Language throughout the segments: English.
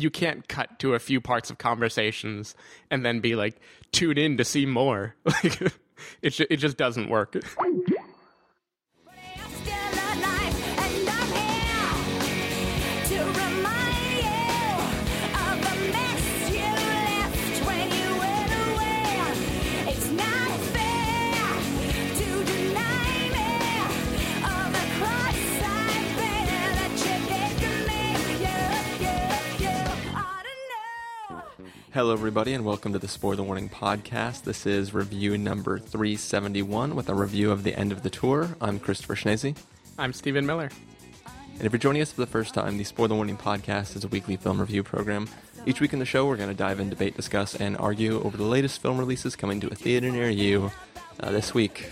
you can't cut to a few parts of conversations and then be like, tune in to see more. Like, it, it just doesn't work. Hello, everybody, and welcome to the Spoiler Warning podcast. This is review number 371 with a review of the end of the tour. I'm Christopher Schnese. I'm Stephen Miller. And if you're joining us for the first time, the Spoiler Warning podcast is a weekly film review program. Each week in the show, we're going to dive in, debate, discuss, and argue over the latest film releases coming to a theater near you. Uh, this week,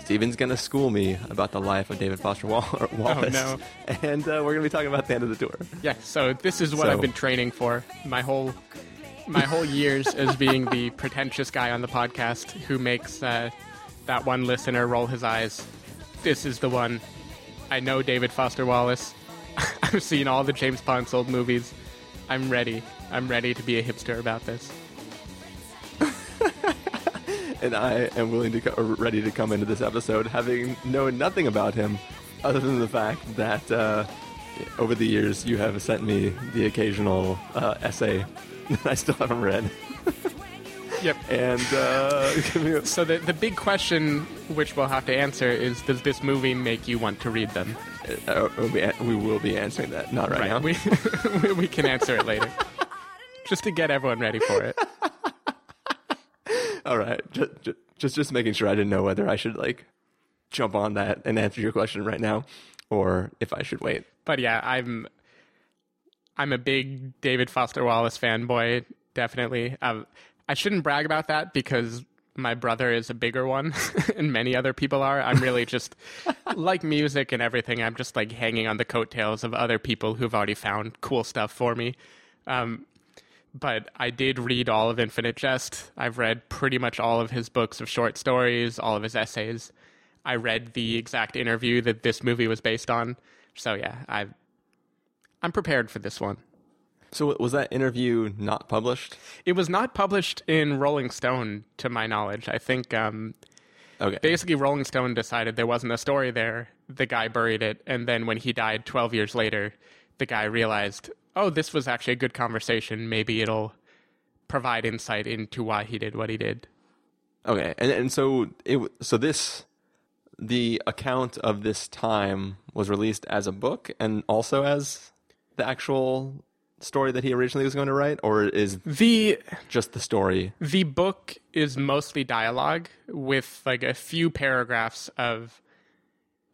Steven's going to school me about the life of David Foster Wall- Wallace. no. And uh, we're going to be talking about the end of the tour. Yeah, so this is what So- I've been training for my whole my whole years as being the pretentious guy on the podcast who makes uh, that one listener roll his eyes. This is the one. I know David Foster Wallace. I've seen all the James Ponsoldt movies. I'm ready. I'm ready to be a hipster about this. and I am willing to co- ready to come into this episode having known nothing about him, other than the fact that uh, over the years you have sent me the occasional uh, essay that I still haven't read, Yep. and uh, give me a- So the the big question, which we'll have to answer, is: Does this movie make you want to read them? uh, be we will be answering that, not right, now. We we- we can answer it later, just to get everyone ready for it. All right, just, just just making sure I didn't know whether I should like jump on that and answer your question right now, or if I should wait. but yeah, I'm I'm a big David Foster Wallace fanboy. Definitely. Um, I shouldn't brag about that because my brother is a bigger one, and many other people are. I'm really just like music and everything. I'm just like hanging on the coattails of other people who've already found cool stuff for me. Um, but I did read all of Infinite Jest. I've read pretty much all of his books of short stories, all of his essays. I read the exact interview that this movie was based on. So yeah, I I'm prepared for this one. So was that interview not published? It was not published in Rolling Stone, to my knowledge. I think um, Okay. basically Rolling Stone decided there wasn't a story there. The guy buried it, and then when he died 12 years later, the guy realized, oh, this was actually a good conversation. Maybe it'll provide insight into why he did what he did. Okay, and and so it so this the account of this time was released as a book and also as the actual story that he originally was going to write, or is The just the story? The book is mostly dialogue with like a few paragraphs of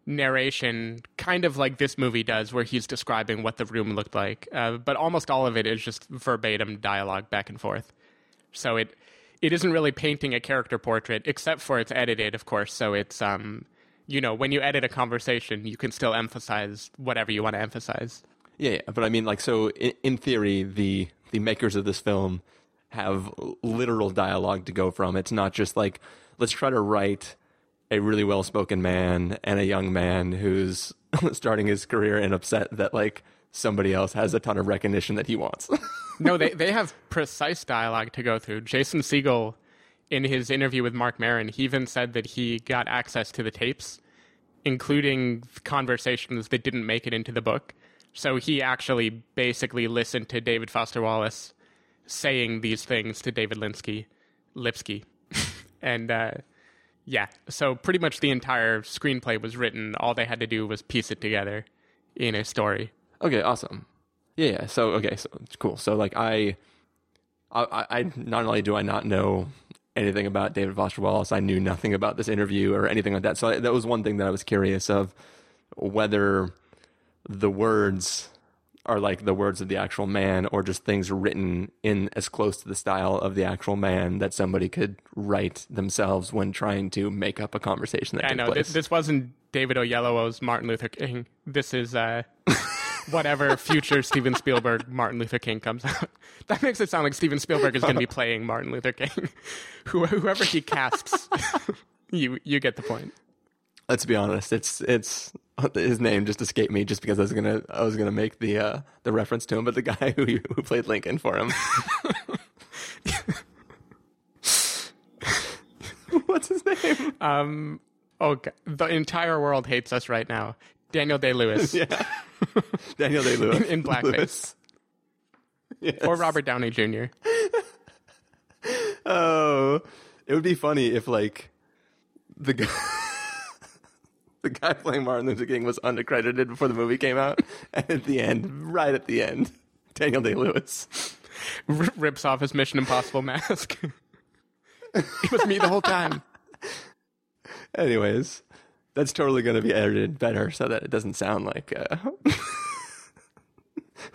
narration, kind of like this movie does, where he's describing what the room looked like. Uh, but almost all of it is just verbatim dialogue back and forth. So it it isn't really painting a character portrait, except for it's edited, of course. So it's um, you know, when you edit a conversation, you can still emphasize whatever you want to emphasize. Yeah, yeah, but I mean, like, so in, in theory, the the makers of this film have literal dialogue to go from. It's not just like let's try to write a really well spoken man and a young man who's starting his career and upset that like somebody else has a ton of recognition that he wants. no, they they have precise dialogue to go through. Jason Segel, in his interview with Marc Maron, he even said that he got access to the tapes, including conversations that didn't make it into the book. So he actually basically listened to David Foster Wallace saying these things to David Linsky, Lipsky, and uh, yeah. So pretty much the entire screenplay was written. All they had to do was piece it together in a story. Okay, awesome. Yeah, yeah. So okay, so it's cool. So like I, I, I not only do I not know anything about David Foster Wallace, I knew nothing about this interview or anything like that. So I, that was one thing that I was curious of whether the words are like the words of the actual man or just things written in as close to the style of the actual man that somebody could write themselves when trying to make up a conversation that I took know this, this wasn't David Oyelowo's Martin Luther King. This is uh, whatever future Steven Spielberg Martin Luther King comes out. That makes it sound like Steven Spielberg is going to be playing Martin Luther King. Who- Whoever he casts, you you get the point. let's be honest it's it's his name just escaped me just because I was gonna I was gonna make the uh, the reference to him, but the guy who who played Lincoln for him. What's his name? Um, oh, g- the entire world hates us right now. Daniel Day Lewis yeah, Daniel Day Lewis In blackface. Yes. or Robert Downey Jr. Oh, it would be funny if like the guy. The guy playing Martin Luther King was unaccredited before the movie came out, and at the end, right at the end, Daniel Day Lewis. R- rips off his Mission Impossible mask. it was me the whole time. Anyways, that's totally going to be edited better so that it doesn't sound like uh,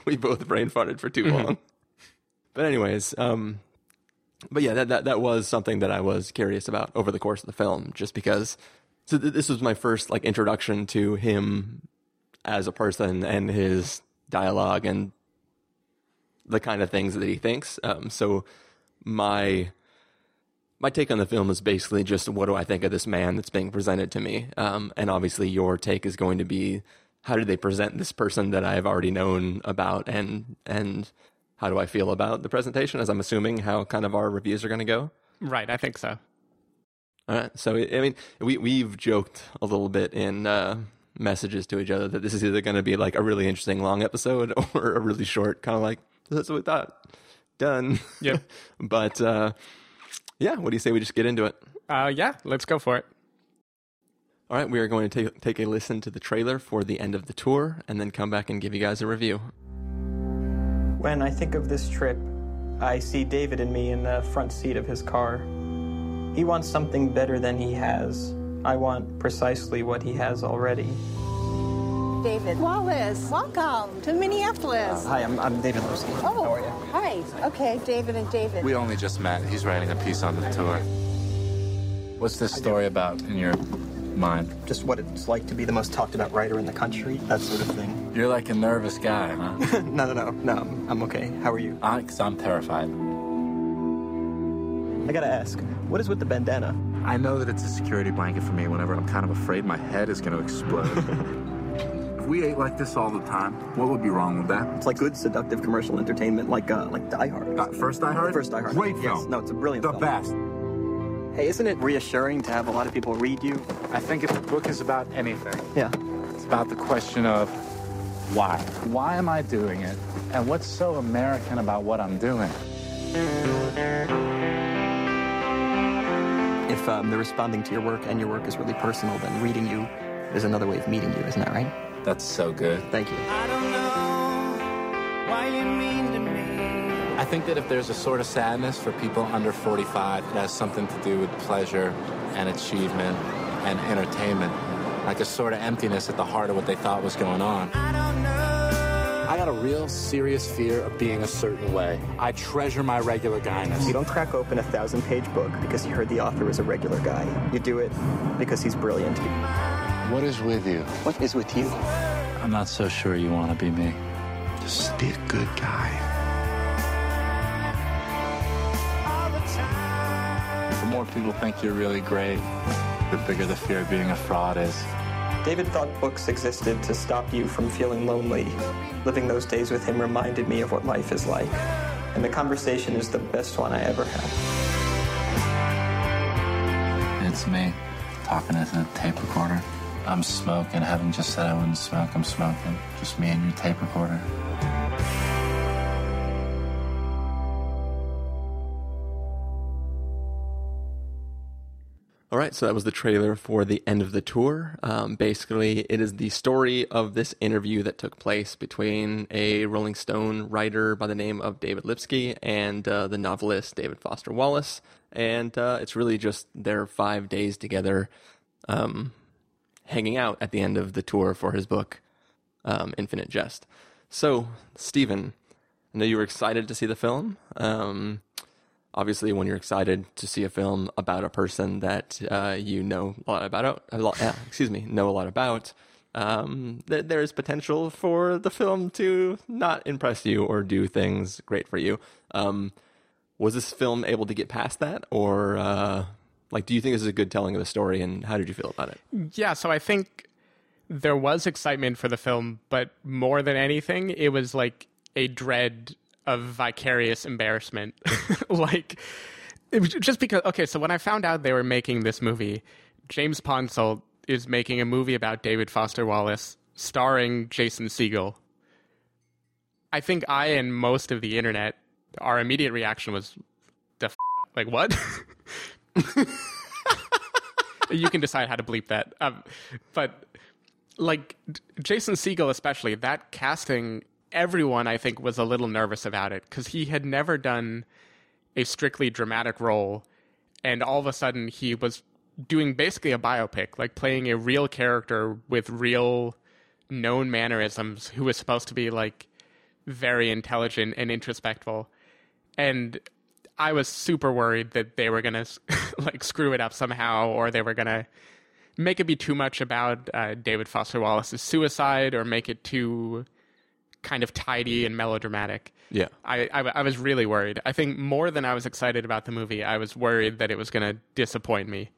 we both brain farted for too long. But anyways, um, but yeah, that, that that was something that I was curious about over the course of the film, just because. So th- this was my first like introduction to him as a person and his dialogue and the kind of things that he thinks. Um, so my my take on the film is basically just what do I think of this man that's being presented to me, um, and obviously your take is going to be how did they present this person that I've already known about, and and how do I feel about the presentation? As I'm assuming how kind of our reviews are going to go. Right, I think so. All right. So I mean, we we've joked a little bit in uh, messages to each other that this is either going to be like a really interesting long episode or a really short, kind of like that's what we thought. Done. Yep. but uh, yeah, what do you say we just get into it? Uh, yeah, let's go for it. All right, we are going to take take a listen to the trailer for the end of the tour, and then come back and give you guys a review. When I think of this trip, I see David and me in the front seat of his car. He wants something better than he has. I want precisely what he has already. David Wallace, welcome to Minneapolis. Hi, I'm, I'm David Lipsky. oh, How are you? hi. Okay, David and David. We only just met. He's writing a piece on the tour. What's this story about in your mind? Just what it's like to be the most talked about writer in the country, that sort of thing. You're like a nervous guy, huh? no, no, no, no, I'm, I'm okay. How are you? I, cause I'm terrified. I gotta ask, what is with the bandana? I know that it's a security blanket for me whenever I'm kind of afraid my head is going to explode. If we ate like this all the time, what would be wrong with that? It's like good seductive commercial entertainment, like uh, like Die Hard. Uh, first Die Hard? First Die Hard. Great Yes, film. no, it's a brilliant The film. best. Hey, isn't it reassuring to have a lot of people read you? I think if the book is about anything, Yeah. it's about the question of why. Why am I doing it? And what's so American about what I'm doing? If um, they're responding to your work and your work is really personal, then reading you is another way of meeting you, isn't that right? That's so good. Thank you. I don't know why you mean to me. I think that if there's a sort of sadness for people under 45, it has something to do with pleasure and achievement and entertainment. Like a sort of emptiness at the heart of what they thought was going on. I don't know. I got a real serious fear of being a certain way. I treasure my regular guyness. You don't crack open a thousand page book because you heard the author was a regular guy. You do it because he's brilliant. What is with you? What is with you? I'm not so sure you want to be me. Just be a good guy. All the time. The more people think you're really great, the bigger the fear of being a fraud is. David thought books existed to stop you from feeling lonely. Living those days with him reminded me of what life is like. And the conversation is the best one I ever had. It's me talking into the tape recorder. I'm smoking, having just said I wouldn't smoke, I'm smoking. Just me and your tape recorder. All right, so that was the trailer for the end of the tour. Um, basically, it is the story of this interview that took place between a Rolling Stone writer by the name of David Lipsky and uh, the novelist David Foster Wallace. And uh, it's really just their five days together um, hanging out at the end of the tour for his book, um, Infinite Jest. So, Stephen, I know you were excited to see the film. Um, obviously when you're excited to see a film about a person that uh, you know a lot about, a lot, excuse me, know a lot about, um, th- there is potential for the film to not impress you or do things great for you. Um, was this film able to get past that, or uh, like, do you think this is a good telling of the story, and how did you feel about it? Yeah, so I think there was excitement for the film, but more than anything, it was like a dread of vicarious embarrassment. like, just because, okay, so when I found out they were making this movie, James Ponsoldt is making a movie about David Foster Wallace starring Jason Segel. I think I and most of the internet, our immediate reaction was, the f-? like, what? you can decide how to bleep that. Um, but like Jason Segel, especially that casting, everyone I think was a little nervous about it because he had never done a strictly dramatic role, and all of a sudden he was doing basically a biopic, like playing a real character with real known mannerisms, who was supposed to be like very intelligent and introspectful, and I was super worried that they were gonna like screw it up somehow, or they were gonna make it be too much about uh, David Foster Wallace's suicide, or make it too kind of tidy and melodramatic. Yeah. I, I, I was really worried. I think more than I was excited about the movie, I was worried that it was going to disappoint me.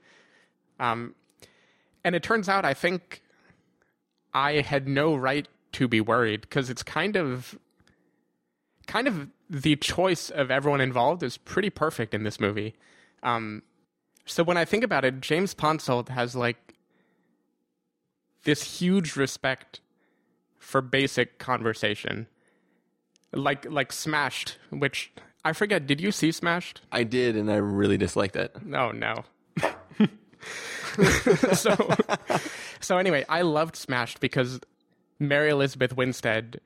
Um, and it turns out I think I had no right to be worried because it's kind of, kind of the choice of everyone involved is pretty perfect in this movie. Um, so when I think about it, James Ponsoldt has like this huge respect for basic conversation. Like like smashed which i forget did you see smashed? I did, and I really disliked it. no no. So so anyway i loved smashed because mary elizabeth winstead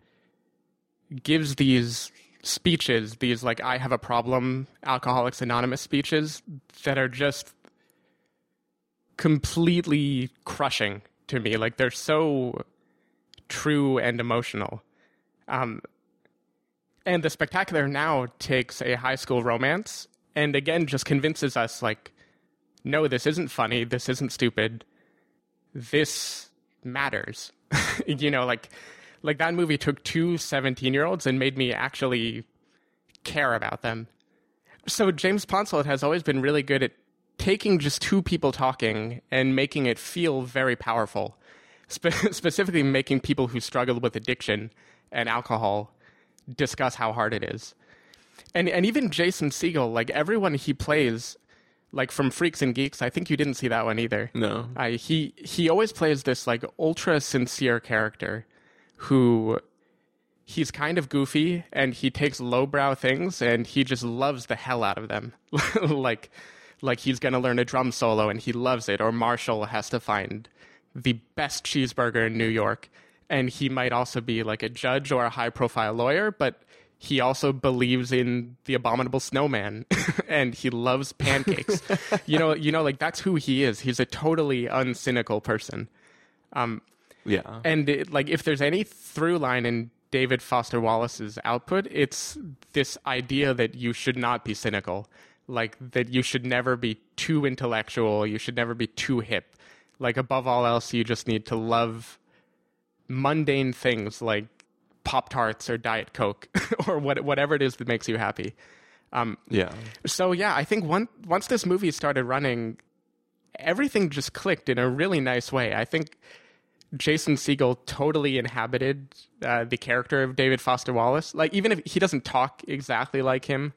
gives these speeches these like i have a problem alcoholics anonymous speeches that are just completely crushing to me. Like they're so true and emotional. Um and the spectacular now takes a high school romance and again just convinces us like no this isn't funny. This isn't stupid. This matters. You know like like that movie took two 17 year olds and made me actually care about them. So james ponsoldt has always been really good at taking just two people talking and making it feel very powerful Spe- specifically making people who struggle with addiction and alcohol discuss how hard it is. And and even Jason Segel, like everyone he plays, like from Freaks and Geeks, I think you didn't see that one either. No. I he he always plays this like ultra sincere character who he's kind of goofy and he takes lowbrow things and he just loves the hell out of them. like like he's going to learn a drum solo and he loves it or Marshall has to find the best cheeseburger in New York and he might also be like a judge or a high profile lawyer, but he also believes in the abominable snowman and he loves pancakes. you know, you know, like that's who he is. He's a totally uncynical person. Um, Yeah. and it, like if there's any through line in David Foster Wallace's output, it's this idea that you should not be cynical. Like that you should never be too intellectual, you should never be too hip. Like above all else, you just need to love mundane things like Pop Tarts or Diet Coke or what, whatever it is that makes you happy. Um, yeah. so yeah, I think one, once this movie started running, everything just clicked in a really nice way. I think Jason Segel totally inhabited uh, the character of David Foster Wallace. Like even if he doesn't talk exactly like him,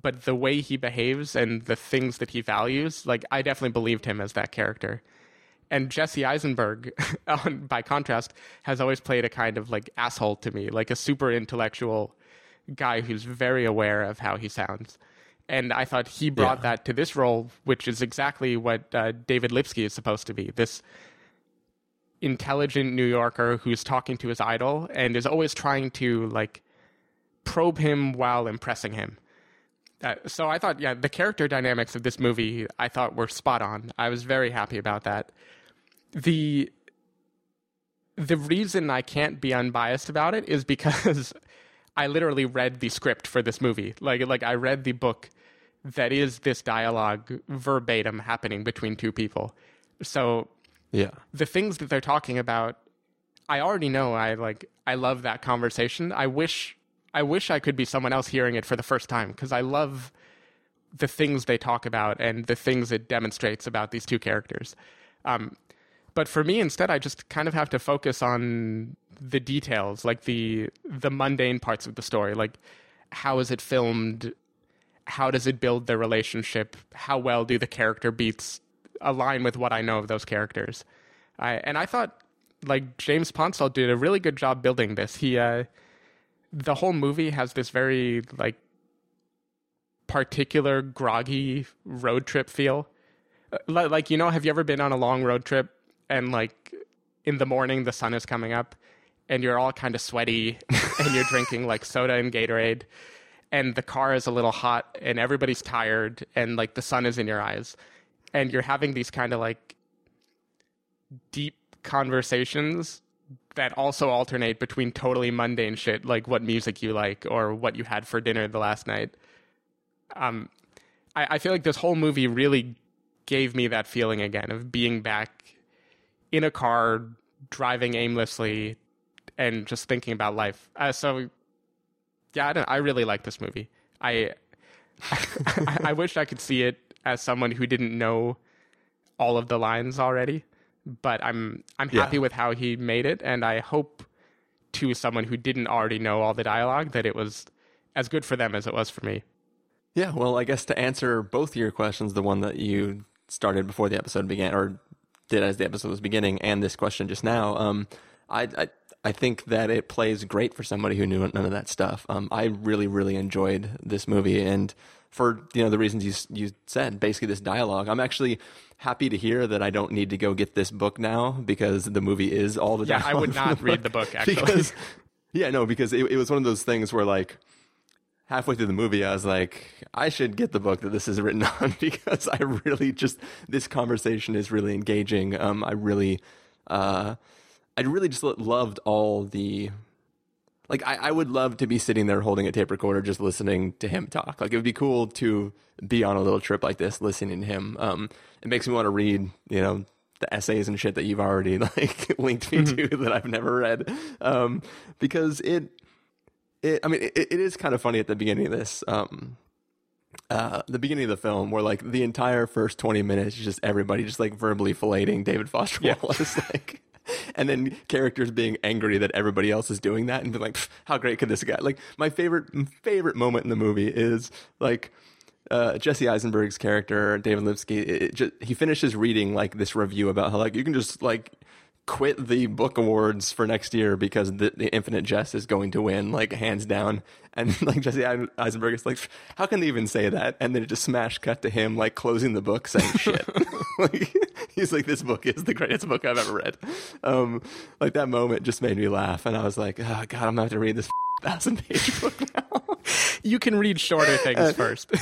but the way he behaves and the things that he values, like I definitely believed him as that character. And Jesse Eisenberg, on, by contrast, has always played a kind of like asshole to me, like a super intellectual guy who's very aware of how he sounds. And I thought he brought Yeah. that to this role, which is exactly what uh, David Lipsky is supposed to be. This intelligent New Yorker who's talking to his idol and is always trying to like probe him while impressing him. Uh, so I thought, yeah, the character dynamics of this movie I thought were spot on. I was very happy about that. The the reason I can't be unbiased about it is because I literally read the script for this movie. Like like I read the book that is this dialogue verbatim happening between two people. So Yeah. the things that they're talking about i already know i like i love that conversation i wish i wish i could be someone else hearing it for the first time because i love the things they talk about and the things it demonstrates about these two characters um, but for me instead I just kind of have to focus on the details, like the the mundane parts of the story, like how is it filmed, how does it build their relationship, how well do the character beats align with what I know of those characters. I and I thought like James Ponsoldt did a really good job building this. He uh the whole movie has this very like particular groggy road trip feel. Uh, Like you know, have you ever been on a long road trip and like in the morning the sun is coming up and you're all kind of sweaty and you're drinking like soda and Gatorade and the car is a little hot and everybody's tired and like the sun is in your eyes and you're having these kind of like deep conversations that also alternate between totally mundane shit like what music you like or what you had for dinner the last night. Um, I, I feel like this whole movie really gave me that feeling again of being back in a car driving aimlessly and just thinking about life. Uh, so yeah, I, don't, I really like this movie. I, I I wish I could see it as someone who didn't know all of the lines already, but I'm I'm Yeah. happy with how he made it, and I hope to someone who didn't already know all the dialogue that it was as good for them as it was for me. Yeah, well, I guess to answer both your questions, the one that you started before the episode began, or did as the episode was beginning, and this question just now, um, I, I I think that it plays great for somebody who knew none of that stuff. Um, I really, really enjoyed this movie, and for you know the reasons you you said, basically this dialogue, I'm actually happy to hear that I don't need to go get this book now because the movie is all the Yeah, I would not read the book, actually. because yeah, no, because it, it was one of those things where like halfway through the movie, I was like, I should get the book that this is written on because I really just this conversation is really engaging. Um, I really, uh, I really just loved all the. Like I, I would love to be sitting there holding a tape recorder, just listening to him talk. Like it would be cool to be on a little trip like this, listening to him. Um, it makes me want to read, you know, the essays and shit that you've already like linked me to that I've never read. Um, because it, it, I mean, it, it is kind of funny at the beginning of this, um, uh, the beginning of the film where like the entire first 20 minutes is just everybody just like verbally filleting David Foster Yeah. Wallace, like, and then characters being angry that everybody else is doing that and being like, how great could this guy? Like, my favorite, favorite moment in the movie is like, uh, Jesse Eisenberg's character, David Lipsky, it, it just, he finishes reading like this review about how like you can just like quit the book awards for next year because the, the Infinite Jest is going to win, like hands down. And like Jesse Eisenberg is like, how can they even say that? And then it just smash cut to him like closing the book saying shit. like he's like, this book is the greatest book I've ever read. Um, like that moment just made me laugh, and I was like, oh god, I'm gonna have to read this thousand page book now. You can read shorter Uh, things first.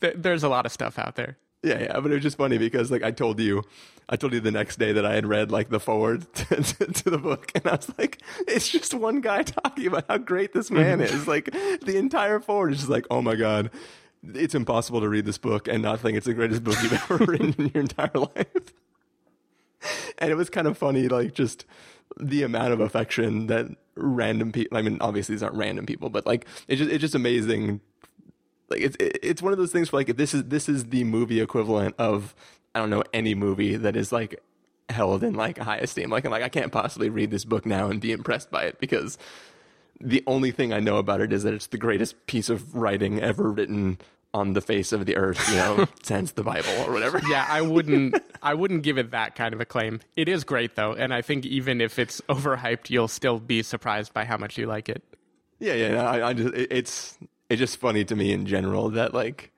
There's a lot of stuff out there. Yeah, yeah, but it was just funny because like I told you, I told you the next day that I had read like the forward to, to, to the book, and I was like, it's just one guy talking about how great this man mm-hmm. is. Like the entire forward is just like, oh my god, it's impossible to read this book and not think it's the greatest book you've ever written in your entire life. And it was kind of funny, like just the amount of affection that random people. I mean, obviously these aren't random people, but like it's just it's just amazing like it's it's one of those things where like this is this is the movie equivalent of I don't know any movie that is like held in like high esteem. Like I'm like I can't possibly read this book now and be impressed by it because the only thing I know about it is that it's the greatest piece of writing ever written on the face of the earth, you know, since the Bible or whatever. Yeah, I wouldn't I wouldn't give it that kind of a claim. It is great though, and I think even if it's overhyped, you'll still be surprised by how much you like it. Yeah, yeah. no, I, I just it, it's it's just funny to me in general that like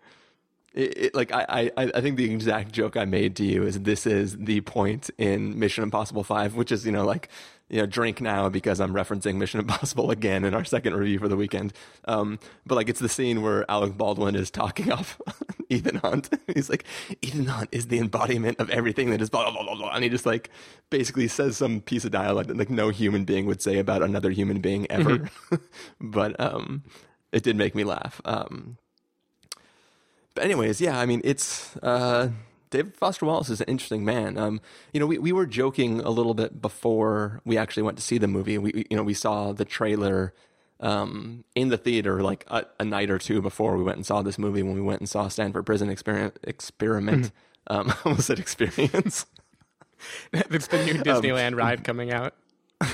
it, it like I, I I think the exact joke I made to you is this is the point in Mission Impossible Five, which is you know like you know drink now because I'm referencing Mission Impossible again in our second review for the weekend. Um, but like it's the scene where Alec Baldwin is talking off Ethan Hunt. He's like Ethan Hunt is the embodiment of everything that is blah blah blah blah, and he just like basically says some piece of dialogue that like no human being would say about another human being ever. but um, it did make me laugh. Um, but anyways, yeah, I mean, it's uh, David Foster Wallace is an interesting man. Um, you know, we, we were joking a little bit before we actually went to see the movie. We we- you know we saw the trailer um, in the theater like a, a night or two before we went and saw this movie. When we went and saw Stanford Prison Experiment, experiment, um, I almost said experience. it's the new Disneyland ride coming out.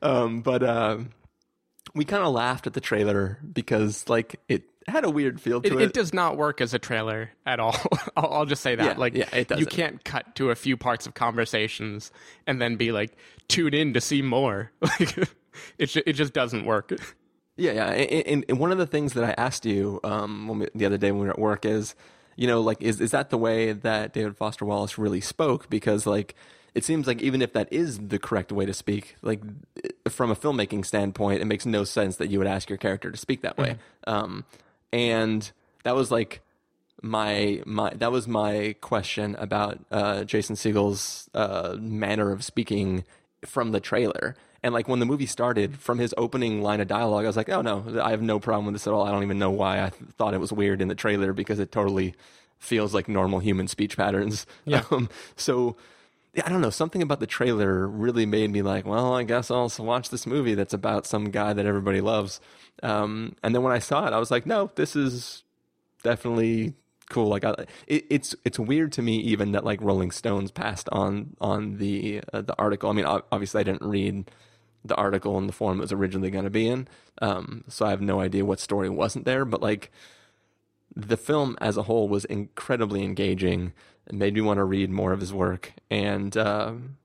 Um, but um, we kind of laughed at the trailer because like it had a weird feel to It, it. it does not work as a trailer at all. I'll, I'll just say that. Yeah, like, yeah, it you doesn't. you can't cut to a few parts of conversations and then be like, tune in to see more. Like, it it just doesn't work. Yeah, yeah. And, and, one of the things that I asked you um, when we, the other day when we were at work is, you know, like, is is that the way that David Foster Wallace really spoke? Because like, it seems like even if that is the correct way to speak, like from a filmmaking standpoint, it makes no sense that you would ask your character to speak that way. Um, and that was like my my that was my question about uh, Jason Segel's uh, manner of speaking from the trailer. And like when the movie started, from his opening line of dialogue, I was like, "Oh no, I have no problem with this at all. I don't even know why I th- thought it was weird in the trailer because it totally feels like normal human speech patterns." Yeah. Um, so I don't know. Something about the trailer really made me like, well, I guess I'll watch this movie that's about some guy that everybody loves. Um, and then when I saw it, I was like, no, this is definitely cool. Like, I, it, it's it's weird to me even that like Rolling Stones passed on on the uh, the article. I mean, obviously, I didn't read the article in the form it was originally going to be in, um, so I have no idea what story wasn't there. But like, the film as a whole was incredibly engaging. It made me want to read more of his work, and um,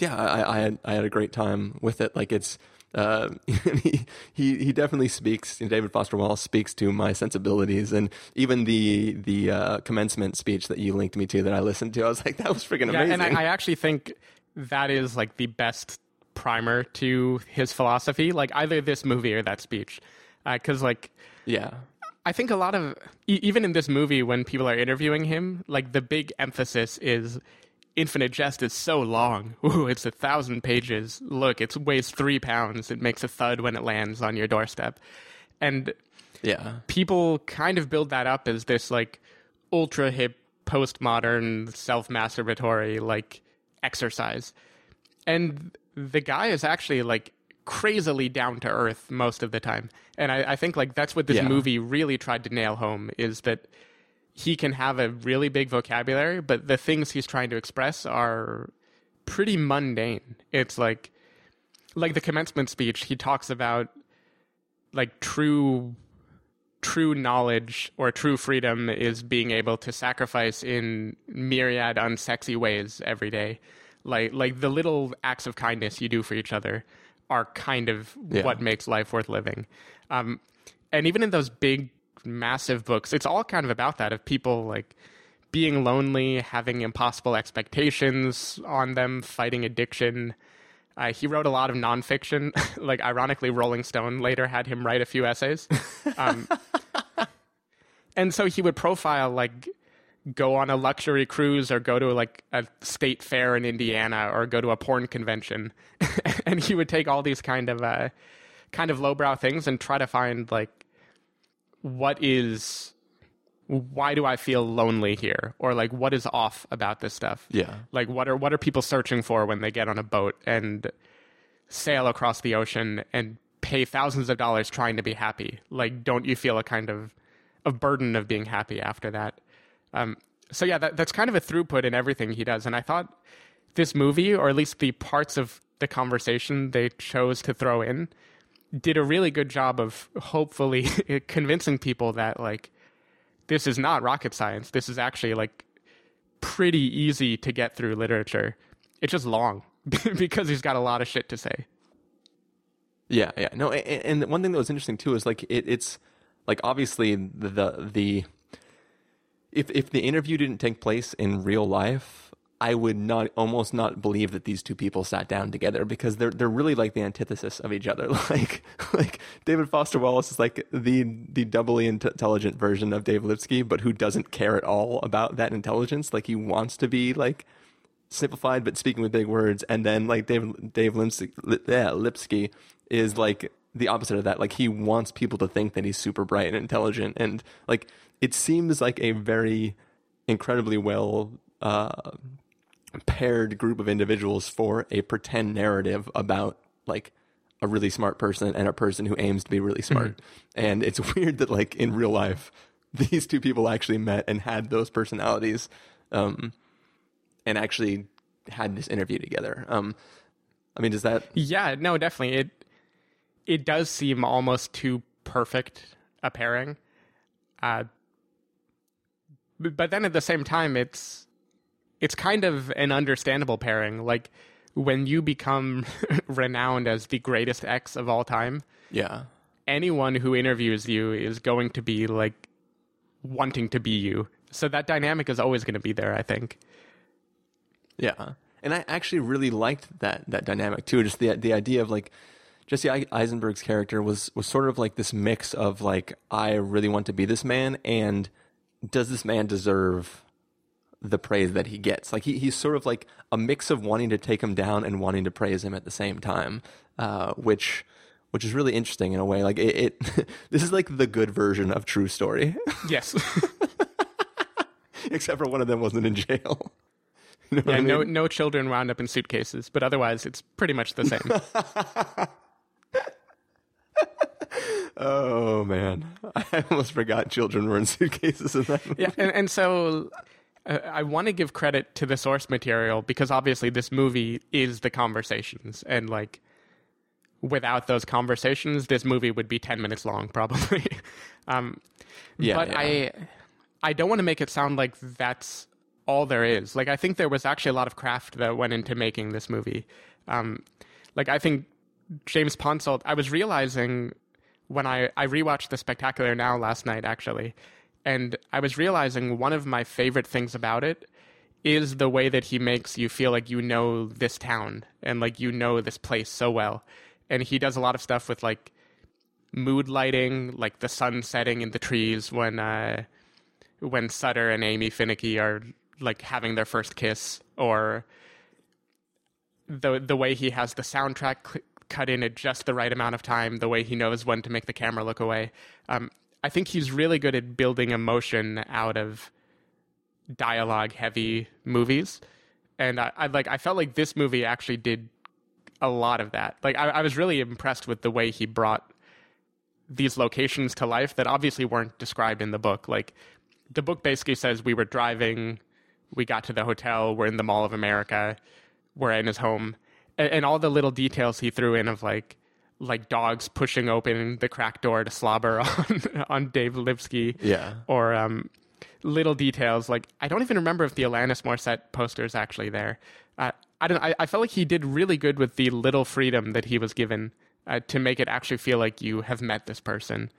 yeah, I, I had I had a great time with it. Like it's uh, he he he definitely speaks. David Foster Wallace speaks to my sensibilities, and even the the uh, commencement speech that you linked me to that I listened to, I was like, that was freaking Yeah, amazing. and I, I actually think that is like the best primer to his philosophy. Like either this movie or that speech, because like yeah, I think a lot of e- even in this movie when people are interviewing him, like the big emphasis is Infinite Jest is so long. Ooh, it's a thousand pages. Look, it weighs three pounds. It makes a thud when it lands on your doorstep, and yeah, people kind of build that up as this like ultra hip postmodern self-masturbatory like exercise and the guy is actually like crazily down to earth most of the time. And i, I think like that's what this Yeah. movie really tried to nail home is that he can have a really big vocabulary but the things he's trying to express are pretty mundane. It's like like the commencement speech he talks about like true true knowledge or true freedom is being able to sacrifice in myriad unsexy ways every day. Like like the little acts of kindness you do for each other are kind of Yeah. what makes life worth living um and even in those big massive books it's all kind of about that of people like being lonely having impossible expectations on them fighting addiction uh, he wrote a lot of nonfiction. like, ironically, Rolling Stone later had him write a few essays. Um, and so he would profile, like, go on a luxury cruise or go to, like, a state fair in Indiana or go to a porn convention. and he would take all these kind of, uh, kind of lowbrow things and try to find, like, what is. Why do I feel lonely here? Or like, what is off about this stuff? yeah, like what are what are people searching for when they get on a boat and sail across the ocean and pay thousands of dollars trying to be happy like don't you feel a kind of a burden of being happy after that um, so yeah that, that's kind of a throughput in everything he does and i thought this movie or at least the parts of the conversation they chose to throw in did a really good job of hopefully convincing people that like this is not rocket science this is actually like pretty easy to get through literature. It's just long because he's got a lot of shit to say. Yeah, yeah. No, and, and one thing that was interesting too is like it, it's like obviously the, the the if if the interview didn't take place in real life, I would not almost not believe that these two people sat down together because they're they're really like the antithesis of each other. Like like David Foster Wallace is like the the doubly intelligent version of Dave Lipsky, but who doesn't care at all about that intelligence. Like he wants to be like simplified but speaking with big words and then like Dave Dave Lipsky, yeah, Lipsky is like the opposite of that like he wants people to think that he's super bright and intelligent and like it seems like a very incredibly well uh paired group of individuals for a pretend narrative about like a really smart person and a person who aims to be really smart and it's weird that like in real life these two people actually met and had those personalities um, and actually had this interview together. Um, I mean, does that? Yeah, no, definitely. It it does seem almost too perfect a pairing. Uh, but then at the same time, it's it's kind of an understandable pairing. Like when you become renowned as the greatest ex of all time, Yeah, anyone who interviews you is going to be like wanting to be you. So that dynamic is always going to be there, I think. yeah. And I actually really liked that that dynamic too. Just the the idea of like Jesse Eisenberg's character was was sort of like this mix of like I really want to be this man, and does this man deserve the praise that he gets? Like he he's sort of like a mix of wanting to take him down and wanting to praise him at the same time, uh, which which is really interesting in a way. Like it, it this is like the good version of True Story, Yes. except for one of them wasn't in jail. You know yeah, I no no children wound up in suitcases, but otherwise it's pretty much the same. Oh man, I almost forgot children were in suitcases in that. Movie. yeah, and, and so uh, I want to give credit to the source material because obviously this movie is the conversations, and like without those conversations, this movie would be ten minutes long probably. um, Yeah, but yeah. I I don't want to make it sound like that's all there is. Like I think there was actually a lot of craft that went into making this movie. Um, like I think James Ponsoldt. I was realizing when I I rewatched The Spectacular Now last night actually, and I was realizing one of my favorite things about it is the way that he makes you feel like you know this town and like you know this place so well. And he does a lot of stuff with like mood lighting, like the sun setting in the trees when uh, when Sutter and Aimee Finecky are like having their first kiss, or the the way he has the soundtrack cl- cut in at just the right amount of time, the way he knows when to make the camera look away. Um, I think he's really good at building emotion out of dialogue heavy movies, and I, I like I felt like this movie actually did a lot of that. Like I, I was really impressed with the way he brought these locations to life that obviously weren't described in the book. Like the book basically says we were driving, we got to the hotel, we're in the Mall of America, we're in his home, and, all the little details he threw in of like like dogs pushing open the crack door to slobber on on Dave Lipsky, Yeah. or um, little details like I don't even remember if the Alanis Morissette poster is actually there. Uh, I don't. I, I felt like he did really good with the little freedom that he was given uh, to make it actually feel like you have met this person,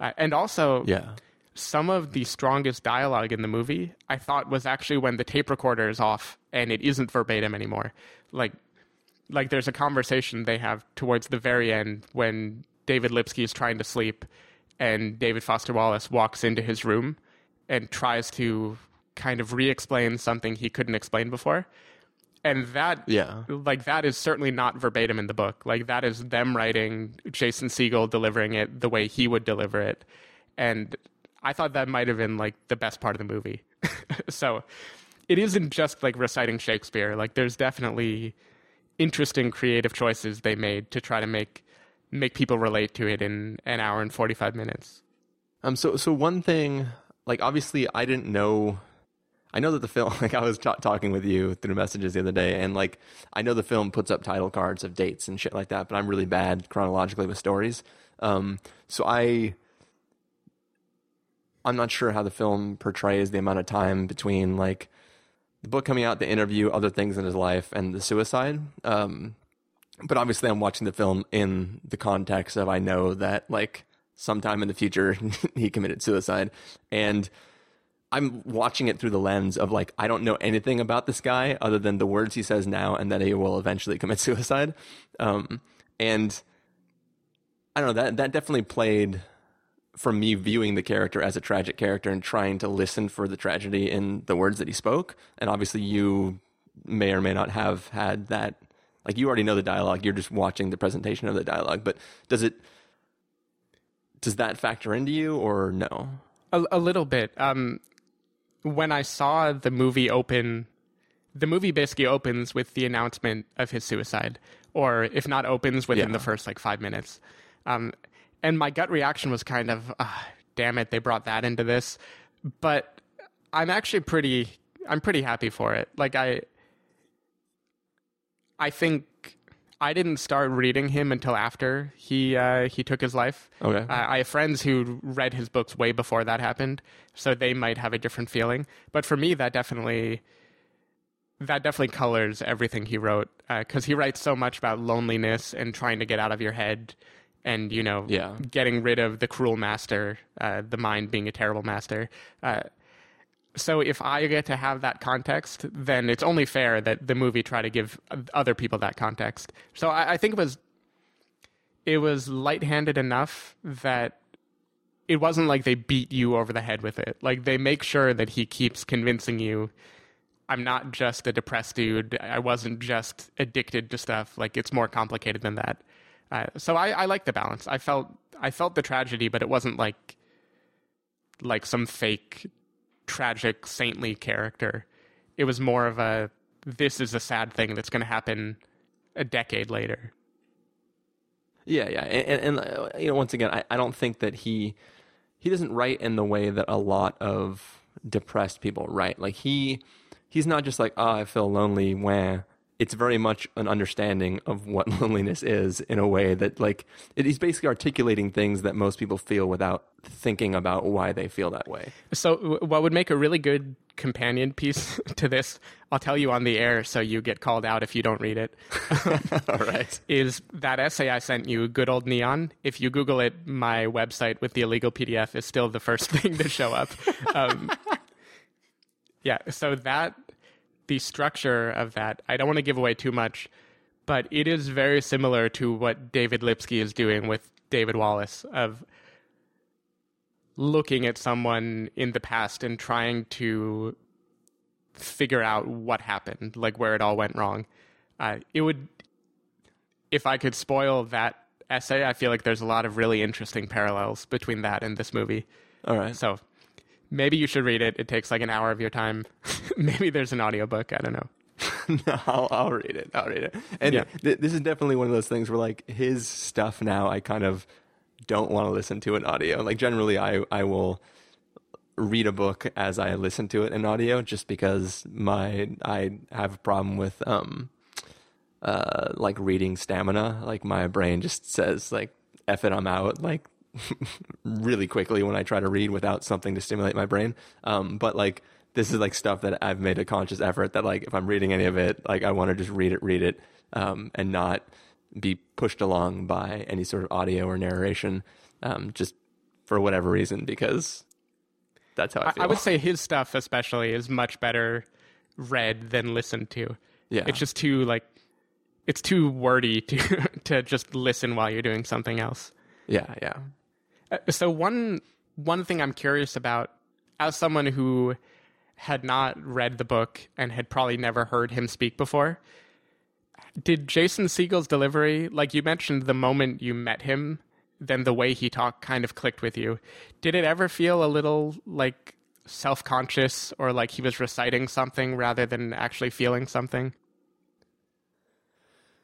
uh, and also Yeah. some of the strongest dialogue in the movie I thought was actually when the tape recorder is off and it isn't verbatim anymore. Like like there's a conversation they have towards the very end when David Lipsky is trying to sleep and David Foster Wallace walks into his room and tries to kind of re-explain something he couldn't explain before. And that Yeah. like that is certainly not verbatim in the book. Like that is them writing Jason Segel delivering it the way he would deliver it. And I thought that might have been like the best part of the movie. so it isn't just like reciting Shakespeare. Like there's definitely interesting creative choices they made to try to make make people relate to it in an hour and 45 minutes. Um. So so one thing, like obviously, I didn't know. I know that the film, like I was ta talking with you through messages the other day, and like I know the film puts up title cards of dates and shit like that, but I'm really bad chronologically with stories. Um. So I. I'm not sure how the film portrays the amount of time between like the book coming out, the interview, other things in his life, and the suicide. Um, but obviously, I'm watching the film in the context of I know that like sometime in the future he committed suicide, and I'm watching it through the lens of like I don't know anything about this guy other than the words he says now, and that he will eventually commit suicide. Um, and I don't know that that definitely played from me viewing the character as a tragic character and trying to listen for the tragedy in the words that he spoke. And obviously, you may or may not have had that. Like you already know the dialogue, you're just watching the presentation of the dialogue. But does it? Does that factor into you or no? A, a little bit. Um, when I saw the movie open, the movie basically opens with the announcement of his suicide, or if not opens within Yeah. the first like five minutes. Um, and my gut reaction was kind of, ah, damn it, they brought that into this. But I'm actually pretty I'm pretty happy for it. Like I I think I didn't start reading him until after he uh, he took his life. Okay. Uh, I have friends who read his books way before that happened, so they might have a different feeling. But for me, that definitely that definitely colors everything he wrote because he writes so much about loneliness and trying to get out of your head, and you know, Yeah. getting rid of the cruel master, uh, the mind being a terrible master. Uh, so if I get to have that context, then it's only fair that the movie try to give other people that context. So I, I think it was it was light-handed enough that it wasn't like they beat you over the head with it. Like they make sure that he keeps convincing you I'm not just a depressed dude. I wasn't just addicted to stuff. Like it's more complicated than that. Uh, so I, I like the balance. I felt I felt the tragedy, but it wasn't like like some fake tragic saintly character. It was more of a this is a sad thing that's going to happen a decade later. Yeah, yeah, and, and, uh, you know, once again, I, I don't think that he he doesn't write in the way that a lot of depressed people write. Like he he's not just like, oh, I feel lonely. Where it's very much an understanding of what loneliness is in a way that like it, he's basically articulating things that most people feel without thinking about why they feel that way. So, what would make a really good companion piece to this, I'll tell you on the air so you get called out if you don't read it, All right. is that essay I sent you, Good Old Neon. If you Google it, my website with the illegal PDF is still the first thing to show up. Um, yeah, so that, the structure of that, I don't want to give away too much, but it is very similar to what David Lipsky is doing with David Wallace of looking at someone in the past and trying to figure out what happened, like where it all went wrong. Uh, it would, if I could spoil that essay, I feel like there's a lot of really interesting parallels between that and this movie. All right. So maybe you should read it. It takes like an hour of your time. maybe there's an audiobook. I don't know. no, I'll, I'll read it. I'll read it. And Yeah. th- this is definitely one of those things where like his stuff now, I kind of don't want to listen to in audio. Like generally, I I will read a book as I listen to it in audio, just because my I have a problem with um uh like reading stamina. Like my brain just says like F it, I'm out. Like really quickly when I try to read without something to stimulate my brain. Um, but like this is like stuff that I've made a conscious effort that like if I'm reading any of it, like I want to just read it, read it, um, and not be pushed along by any sort of audio or narration, um, just for whatever reason because that's how I I, feel. I would say his stuff, especially, is much better read than listened to. Yeah. It's just too like, it's too wordy to to just listen while you're doing something else. yeah, yeah. Uh, So one one thing I'm curious about, as someone who had not read the book and had probably never heard him speak before, did Jason Segel's delivery, like you mentioned, the moment you met him, then the way he talked kind of clicked with you. Did it ever feel a little like self conscious or like he was reciting something rather than actually feeling something?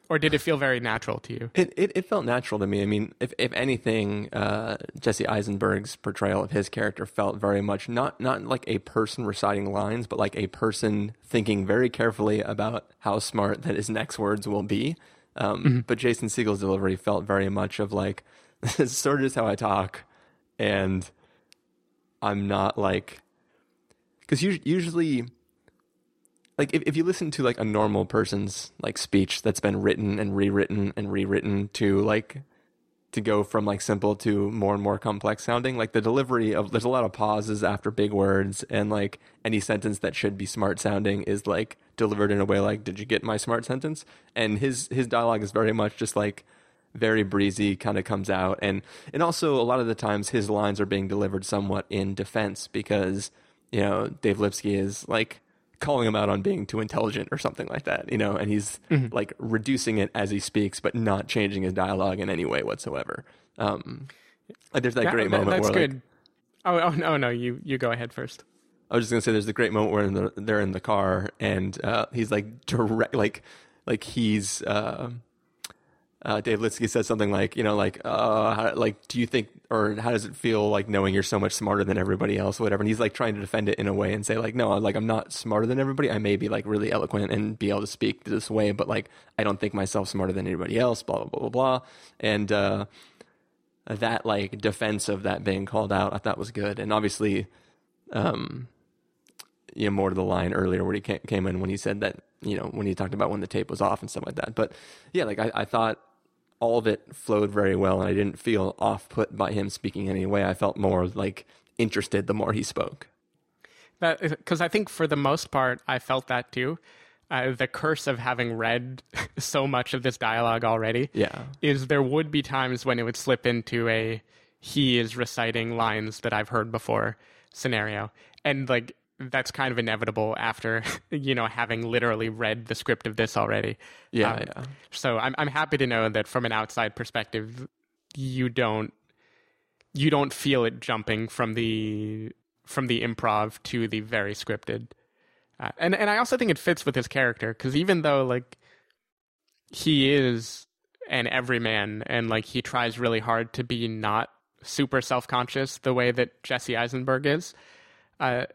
Or did it feel very natural to you? It, it it felt natural to me. I mean, if if anything, uh, Jesse Eisenberg's portrayal of his character felt very much not not like a person reciting lines, but like a person thinking very carefully about how smart that his next words will be. Um, But Jason Segel's delivery felt very much of like this is sort of just how I talk, and I'm not like because usually like if, if you listen to like a normal person's like speech that's been written and rewritten and rewritten to like to go from like simple to more and more complex sounding like the delivery of there's a lot of pauses after big words and like any sentence that should be smart sounding is like delivered in a way like did you get my smart sentence? And his his dialogue is very much just like very breezy kind of comes out. And and also a lot of the times his lines are being delivered somewhat in defense because you know Dave Lipsky is like calling him out on being too intelligent or something like that you know and he's like reducing it as he speaks but not changing his dialogue in any way whatsoever um like there's that Yeah, great that- moment that's where like, good. oh, oh no, no, you you go ahead first. I was just gonna say there's the great moment where in the, they're in the car and uh, he's like direct, like like he's uh, uh, Dave Lipsky says something like, you know, like, uh, how, like, do you think, or how does it feel like knowing you're so much smarter than everybody else, whatever? And he's like trying to defend it in a way and say, like, no, like, I'm not smarter than everybody. I may be like really eloquent and be able to speak this way, but like, I don't think myself smarter than anybody else, blah, blah, blah, blah, blah. And, uh, that like defense of that being called out, I thought was good. And obviously, um, you know, more to the line earlier where he came in when he said that, you know, when he talked about when the tape was off and stuff like that. But yeah, like I, I thought all of it flowed very well and I didn't feel off put by him speaking in any way. I felt more like interested the more he spoke. Because I think for the most part, I felt that too. Uh, the curse of having read so much of this dialogue already Yeah. is there would be times when it would slip into a he is reciting lines that I've heard before scenario. And like that's kind of inevitable after, you know, having literally read the script of this already. Yeah, Um, yeah. So I'm I'm happy to know that from an outside perspective, you don't you don't feel it jumping from the from the improv to the very scripted. Uh, and and I also think it fits with his character because even though like he is an everyman and like he tries really hard to be not super self conscious the way that Jesse Eisenberg is, uh,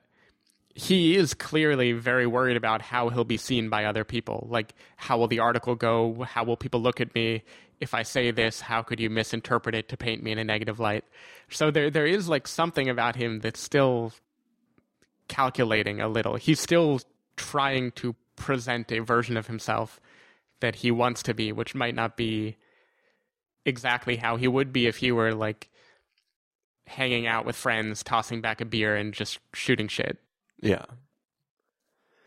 he is clearly very worried about how he'll be seen by other people. Like, how will the article go? How will people look at me? If I say this, how could you misinterpret it to paint me in a negative light? So there, there is like something about him that's still calculating a little. He's still trying to present a version of himself that he wants to be, which might not be exactly how he would be if he were like hanging out with friends, tossing back a beer, and just shooting shit. Yeah.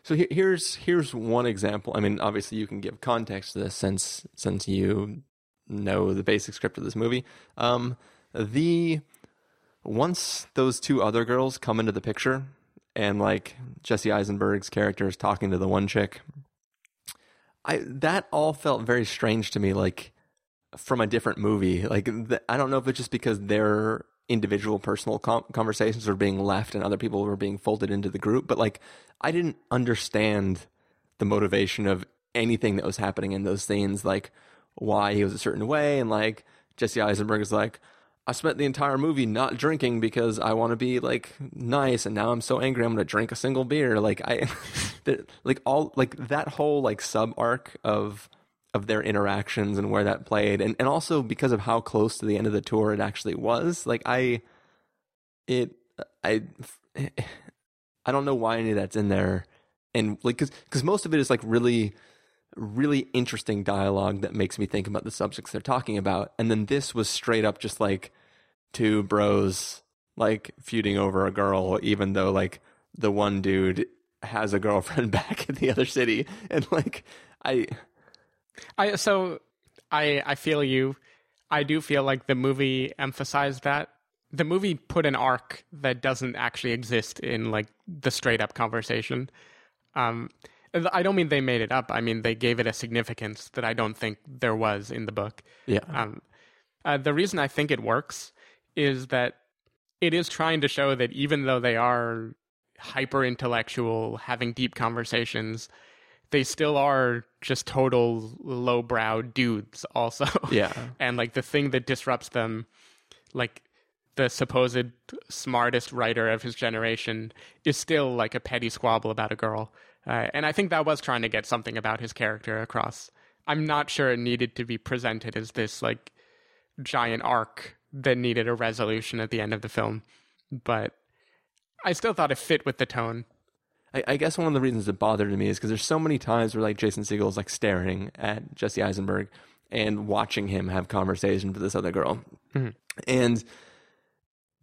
So he- here's here's one example. I mean, obviously you can give context to this since since you know the basic script of this movie. Um, the once those two other girls come into the picture, and like Jesse Eisenberg's character is talking to the one chick, I that all felt very strange to me. Like from a different movie. Like I don't know if it's just because their individual personal com- conversations were being left and other people were being folded into the group, but like I didn't understand the motivation of anything that was happening in those scenes, like why he was a certain way, and like Jesse Eisenberg is like. I spent the entire movie not drinking because I want to be like nice, and now I'm so angry I'm going to drink a single beer. Like I, like all like that whole like sub arc of of their interactions and where that played. And, and also because of how close to the end of the tour it actually was like i it i i don't know why any of that's in there. And like because because most of it is like really really interesting dialogue that makes me think about the subjects they're talking about. And then this was straight up just like two bros like feuding over a girl even though like the one dude has a girlfriend back in the other city. And like i I so I I feel you. I do feel like the movie emphasized that. The movie put an arc that doesn't actually exist in like the straight up conversation. Um I don't mean they made it up. I mean they gave it a significance that I don't think there was in the book. yeah Um, uh, the reason I think it works is that it is trying to show that even though they are hyper intellectual, having deep conversations, they still are just total lowbrow dudes, also. Yeah. and like the thing that disrupts them, like the supposed smartest writer of his generation, is still like a petty squabble about a girl. Uh, and I think that was trying to get something about his character across. I'm not sure it needed to be presented as this like giant arc that needed a resolution at the end of the film, but I still thought it fit with the tone. I, I guess one of the reasons it bothered me is because there's so many times where like Jason Segel is like staring at Jesse Eisenberg and watching him have conversations with this other girl, mm-hmm. and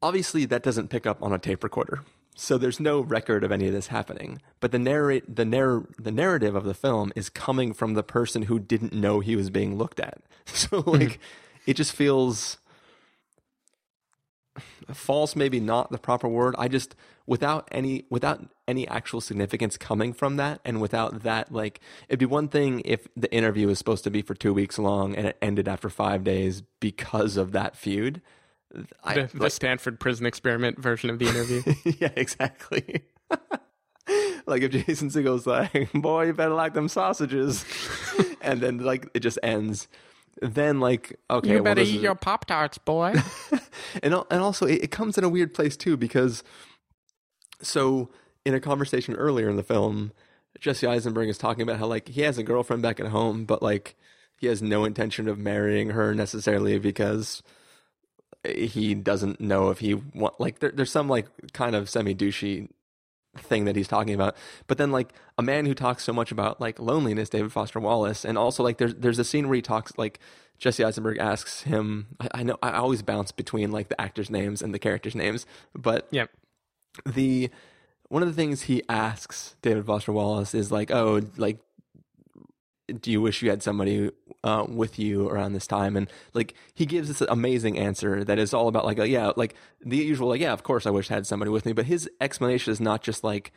obviously that doesn't pick up on a tape recorder. So there's no record of any of this happening. But the narrate the narr- the narrative of the film is coming from the person who didn't know he was being looked at. So mm-hmm. like it just feels false maybe not the proper word. I just without any without any actual significance coming from that and without that like it'd be one thing if the interview was supposed to be for two weeks long and it ended after five days because of that feud. I, The, the Stanford prison experiment version of the interview. yeah exactly. Like if jason segel's like boy you better like them sausages. And then like it just ends. Then like okay, you better this eat is- your Pop Tarts, boy. And and also it, it comes in a weird place too because so in a conversation earlier in the film jesse eisenberg is talking about how like he has a girlfriend back at home but like he has no intention of marrying her necessarily because he doesn't know if he want like there, there's some like kind of semi douchey thing that he's talking about but then like a man who talks so much about like loneliness david foster wallace and also like there's there's a scene where he talks like jesse eisenberg asks him i, I know i always bounce between like the actors names and the characters names but yep. the one of the things he asks David Foster Wallace is like, "Oh, like, do you wish you had somebody uh, with you around this time?" And like, he gives this amazing answer that is all about like, uh, yeah, like the usual, like, yeah, of course I wish I had somebody with me. But his explanation is not just like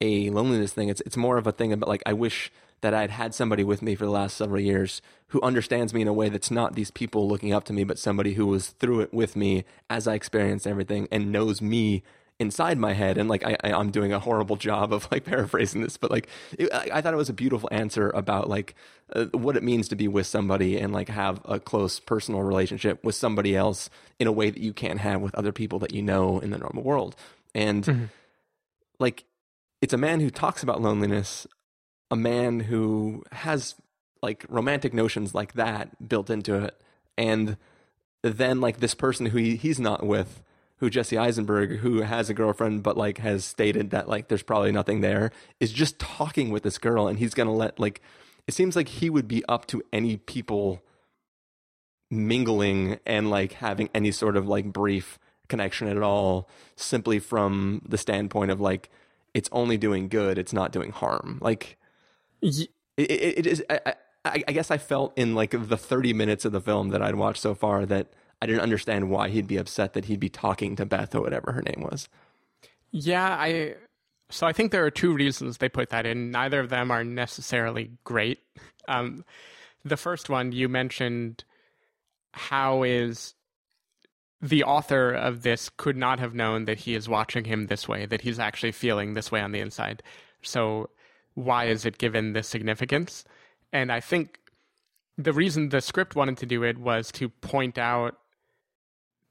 a loneliness thing. It's it's more of a thing about like, I wish that I'd had somebody with me for the last several years who understands me in a way that's not these people looking up to me, but somebody who was through it with me as I experienced everything and knows me inside my head and like I, I i'm doing a horrible job of like paraphrasing this but like it, I, I thought it was a beautiful answer about like uh, what it means to be with somebody and like have a close personal relationship with somebody else in a way that you can't have with other people that you know in the normal world. And like it's a man who talks about loneliness a man who has like romantic notions like that built into it and then like this person who he, he's not with who Jesse Eisenberg, who has a girlfriend but like has stated that like there's probably nothing there, is just talking with this girl and he's gonna let like it seems like he would be up to any people mingling and like having any sort of like brief connection at all, simply from the standpoint of like it's only doing good, it's not doing harm. Like it, it, it is. I, I, I guess I felt in like the 30 minutes of the film that I'd watched so far that I didn't understand why he'd be upset that he'd be talking to Beth or whatever her name was. Yeah, I so I think there are two reasons they put that in. Neither of them are necessarily great. Um, the first one you mentioned how is the author of this could not have known that he is watching him this way, that he's actually feeling this way on the inside. So why is it given this significance? And I think the reason the script wanted to do it was to point out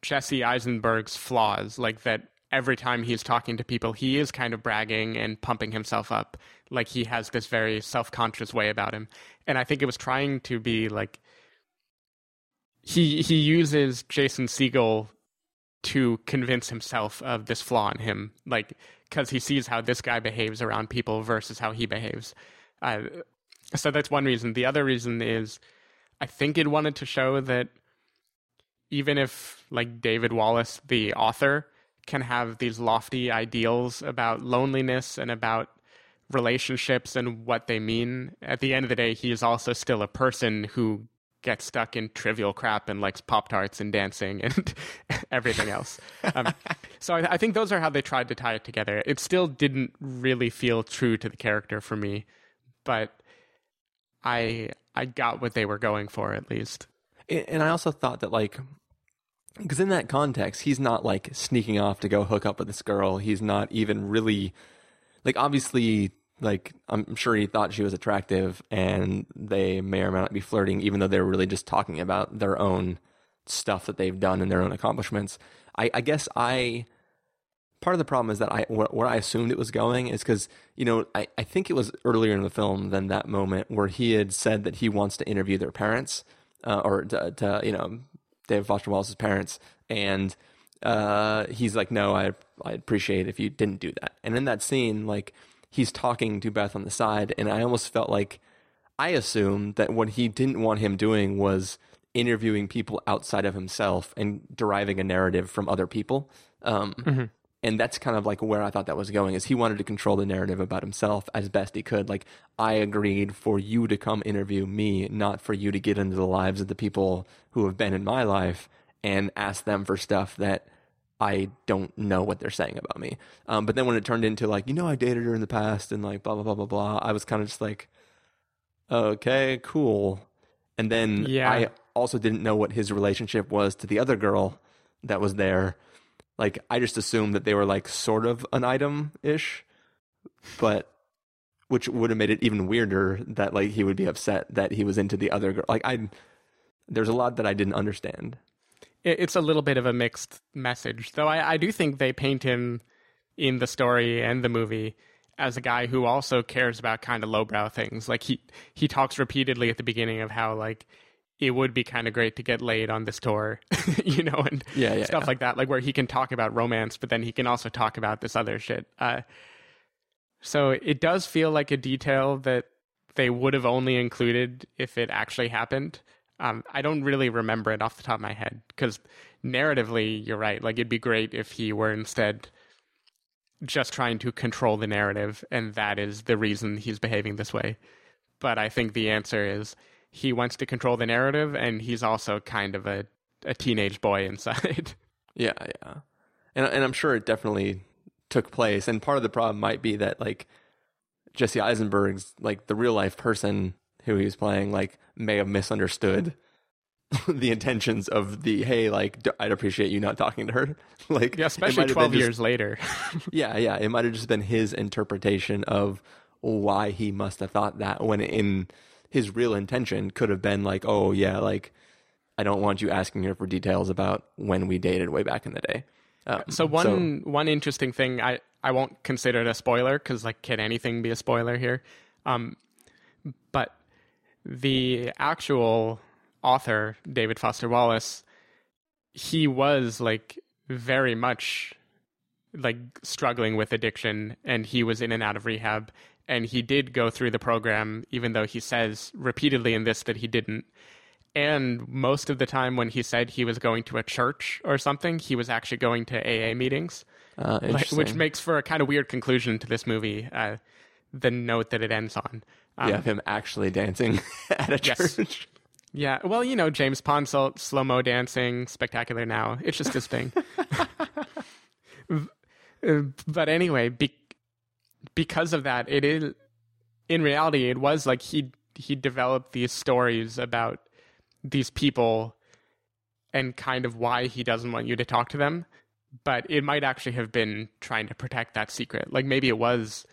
Jesse Eisenberg's flaws, like that every time he's talking to people, he is kind of bragging and pumping himself up. Like he has this very self conscious way about him. And I think it was trying to be like he he uses Jason Segel to convince himself of this flaw in him, like because he sees how this guy behaves around people versus how he behaves. Uh, so that's one reason. The other reason is I think it wanted to show that even if like David Wallace, the author, can have these lofty ideals about loneliness and about relationships and what they mean, at the end of the day, he is also still a person who gets stuck in trivial crap and likes Pop Tarts and dancing and everything else. Um, so I, I think those are how they tried to tie it together. It still didn't really feel true to the character for me, but I I got what they were going for at least. And and I also thought that like because in that context, he's not like sneaking off to go hook up with this girl. He's not even really like obviously like I'm sure he thought she was attractive and they may or may not be flirting, even though they're really just talking about their own stuff that they've done and their own accomplishments. I, I guess I part of the problem is that I where, I assumed it was going is because you know I, I think it was earlier in the film than that moment where he had said that he wants to interview their parents uh, or to, to you know David Foster Wallace's parents. And uh, he's like no I I appreciate if you didn't do that. And in that scene like he's talking to Beth on the side and I almost felt like I assumed that what he didn't want him doing was interviewing people outside of himself and deriving a narrative from other people. Um, And that's kind of like where I thought that was going is he wanted to control the narrative about himself as best he could. Like I agreed for you to come interview me, not for you to get into the lives of the people who have been in my life and ask them for stuff that I don't know what they're saying about me. Um, but then when it turned into like, you know, I dated her in the past and like blah blah blah blah blah, I was kind of just like, okay, cool. And then Yeah. I also didn't know what his relationship was to the other girl that was there. Like I just assumed that they were like sort of an item ish, but which would have made it even weirder that like he would be upset that he was into the other girl. Like I, there's a lot that I didn't understand. it's a little bit of a mixed message, though. I, I do think they paint him in the story and the movie as a guy who also cares about kind of lowbrow things. Like he he talks repeatedly at the beginning of how like it would be kind of great to get laid on this tour, you know, and Yeah, yeah, stuff yeah. like that. Like where he can talk about romance, but then he can also talk about this other shit. Uh, so it does feel like a detail that they would have only included if it actually happened. Um, I don't really remember it off the top of my head because narratively, you're right. Like it'd be great if he were instead just trying to control the narrative, and that is the reason he's behaving this way. But I think the answer is he wants to control the narrative, and he's also kind of a, a teenage boy inside. Yeah, yeah, and and I'm sure it definitely took place. And part of the problem might be that like Jesse Eisenberg's like the real life person who he was playing like may have misunderstood the intentions of the hey like d- I'd appreciate you not talking to her like yeah, especially might have been 12 just- years later. yeah yeah it might have just been his interpretation of why he must have thought that when in his real intention could have been like oh yeah like I don't want you asking her for details about when we dated way back in the day um, So one one interesting thing I I won't consider it a spoiler because like can anything be a spoiler here? Um, but the actual author David Foster Wallace, he was like very much like struggling with addiction, and he was in and out of rehab, and he did go through the program, even though he says repeatedly in this that he didn't. And most of the time, when he said he was going to a church or something, he was actually going to AA meetings, uh, like, which makes for a kind of weird conclusion to this movie. Uh, the note that it ends on. Um, yeah, him actually dancing at a Yes. church. yeah, well, you know, James Ponsoldt, slow mo dancing, spectacular now. It's just his thing. Uh, but anyway, be- because of that, it is in reality, it was like he he developed these stories about these people and kind of why he doesn't want you to talk to them. But it might actually have been trying to protect that secret. Like maybe it was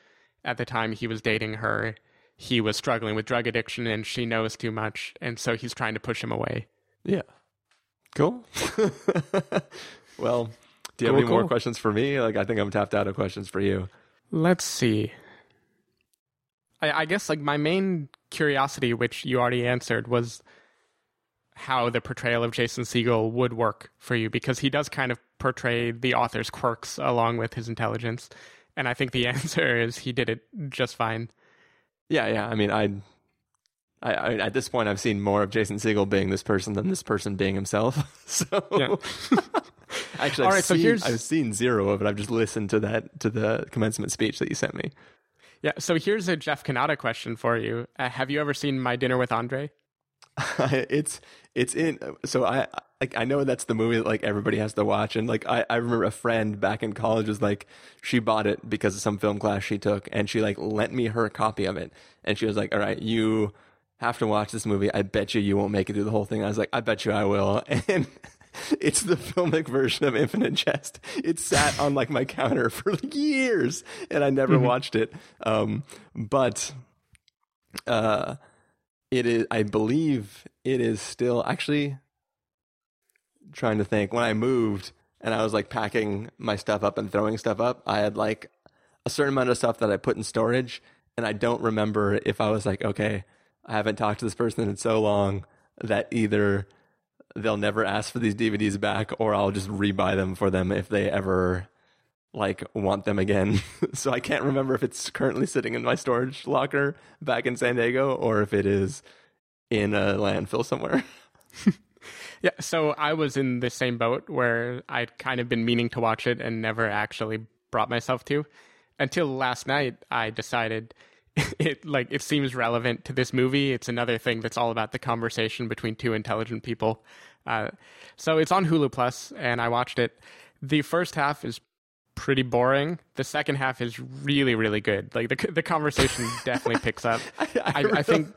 at the time he was dating her, he was struggling with drug addiction and she knows too much, and so he's trying to push him away. Yeah. Cool. well, do you Cool, have any more questions for me? Like, I think I'm tapped out of questions for you. Let's see. I, I guess like my main curiosity, which you already answered, was how the portrayal of Jason Segel would work for you because he does kind of portray the author's quirks along with his intelligence. And I think the answer is he did it just fine. Yeah, yeah. I mean, I, I, I at this point, I've seen more of Jason Segel being this person than this person being himself. so, Yeah. actually, All I've right, so seen, here's- I've seen zero of it. I've just listened to that to the commencement speech that you sent me. Yeah. So here's a Jeff Cannata question for you. Uh, have you ever seen My Dinner with Andre? it's it's in so I like I know that's the movie that like everybody has to watch and like I, I remember a friend back in college was like she bought it because of some film class she took and she like lent me her copy of it and she was like all right you have to watch this movie I bet you you won't make it through the whole thing I was like I bet you I will and it's the filmic version of Infinite Jest. It sat on like my counter for like years and I never watched it. Um but uh it is i believe it is still actually trying to think when i moved and i was like packing my stuff up and throwing stuff up i had like a certain amount of stuff that i put in storage and i don't remember if i was like okay i haven't talked to this person in so long that either they'll never ask for these dvds back or i'll just rebuy them for them if they ever like want them again. so I can't remember if it's currently sitting in my storage locker back in San Diego or if it is in a landfill somewhere. Yeah, so I was in the same boat where I'd kind of been meaning to watch it and never actually brought myself to. Until last night I decided it like it seems relevant to this movie. It's another thing that's all about the conversation between two intelligent people. Uh, so it's on Hulu Plus and I watched it. The first half is pretty boring. The second half is really really good. Like the the conversation definitely picks up. I, I think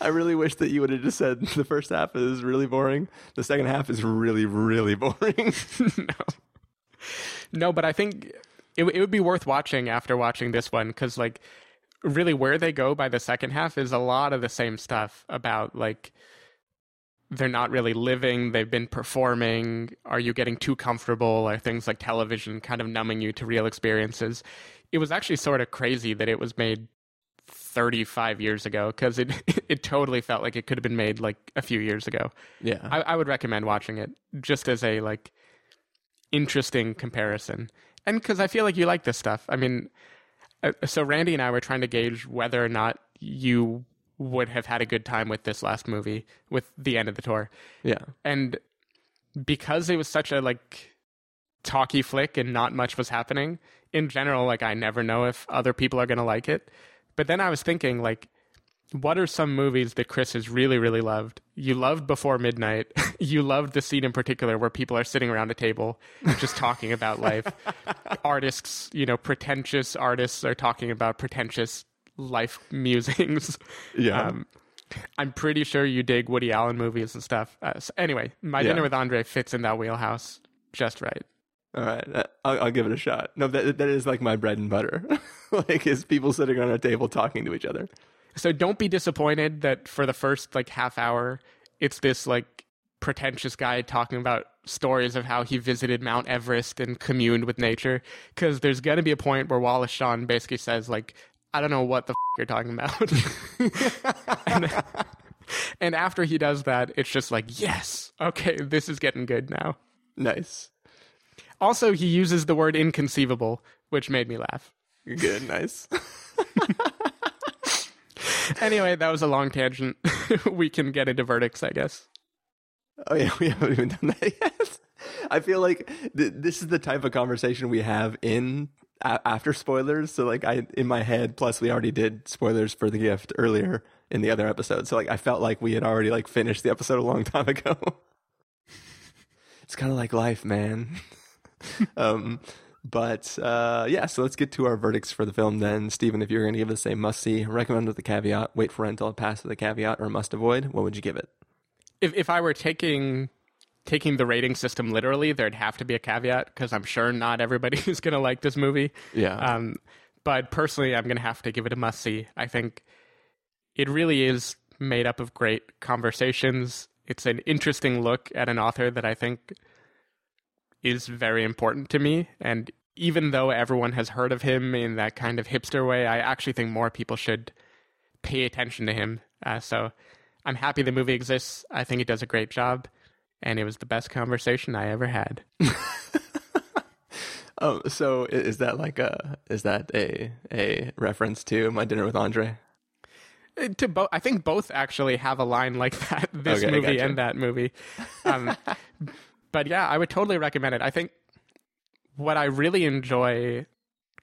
I really wish that you would have just said the first half is really boring. The second half is really, really boring. no. No, but I think it it would be worth watching after watching this one because like really where they go by the second half is a lot of the same stuff about like they're not really living. They've been performing. Are you getting too comfortable? Are things like television kind of numbing you to real experiences? It was actually sort of crazy that it was made 35 years ago because it it totally felt like it could have been made like a few years ago. Yeah. I, I would recommend watching it just as a like interesting comparison, and because I feel like you like this stuff. I mean, Uh, so Randy and I were trying to gauge whether or not you would have had a good time with this last movie, with the end of the tour, yeah. and because it was such a like talky flick and not much was happening in general like i never know if other people are going to like it but then i was thinking like what are some movies that chris has really really loved you loved before midnight you loved the scene in particular where people are sitting around a table just talking about life artists you know pretentious artists are talking about pretentious life musings Yeah. um, I'm pretty sure you dig Woody Allen movies and stuff. Uh, so anyway, My Yeah. Dinner with Andre fits in that wheelhouse just right. All right, uh, I'll, I'll give it a shot. No, that that is like my bread and butter. like, is people sitting around a table talking to each other. So don't be disappointed that for the first like half hour, it's this like pretentious guy talking about stories of how he visited Mount Everest and communed with nature. Because there's gonna be a point where Wallace Shawn basically says like, I don't know what the f- you're talking about. and, and after he does that, it's just like, yes, okay, this is getting good now. Nice, Also, he uses the word inconceivable, which made me laugh. good, nice. Anyway, that was a long tangent. we can get into verdicts, I guess. Oh yeah, we haven't even done that yet. I feel like th- this is the type of conversation we have in a- after spoilers. So like I in my head, plus we already did spoilers for the gift earlier in the other episode. So like I felt like we had already like finished the episode a long time ago. it's kind of like life, man. um, but uh, yeah, so let's get to our verdicts for the film then. Stephen, if you're going to give us a must see, recommend with the caveat, wait for it until it passes with a caveat, or must avoid, what would you give it? If if I were taking taking the rating system literally, there'd have to be a caveat because I'm sure not everybody is going to like this movie. Yeah. Um, but personally, I'm going to have to give it a must see. I think it really is made up of great conversations. It's an interesting look at an author that I think is very important to me. And even though everyone has heard of him in that kind of hipster way, I actually think more people should pay attention to him. Uh, so I'm happy the movie exists. I think it does a great job. And it was the best conversation I ever had. Oh, so is that like a is that a a reference to my dinner with Andre? Uh, to both i think both actually have a line like that this Okay, movie gotcha. and that movie um, but yeah i would totally recommend it i think what i really enjoy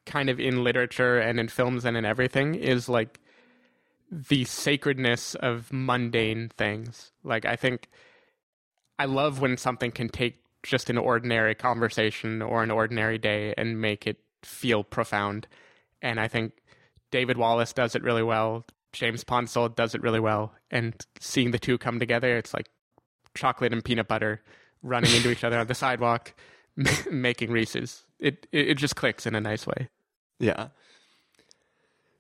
kind of in literature and in films and in everything is like the sacredness of mundane things like i think i love when something can take just an ordinary conversation or an ordinary day and make it feel profound and i think David Wallace does it really well. James Ponsoldt does it really well. And seeing the two come together, it's like chocolate and peanut butter running into each other on the sidewalk, making Reese's. It, it it just clicks in a nice way. Yeah,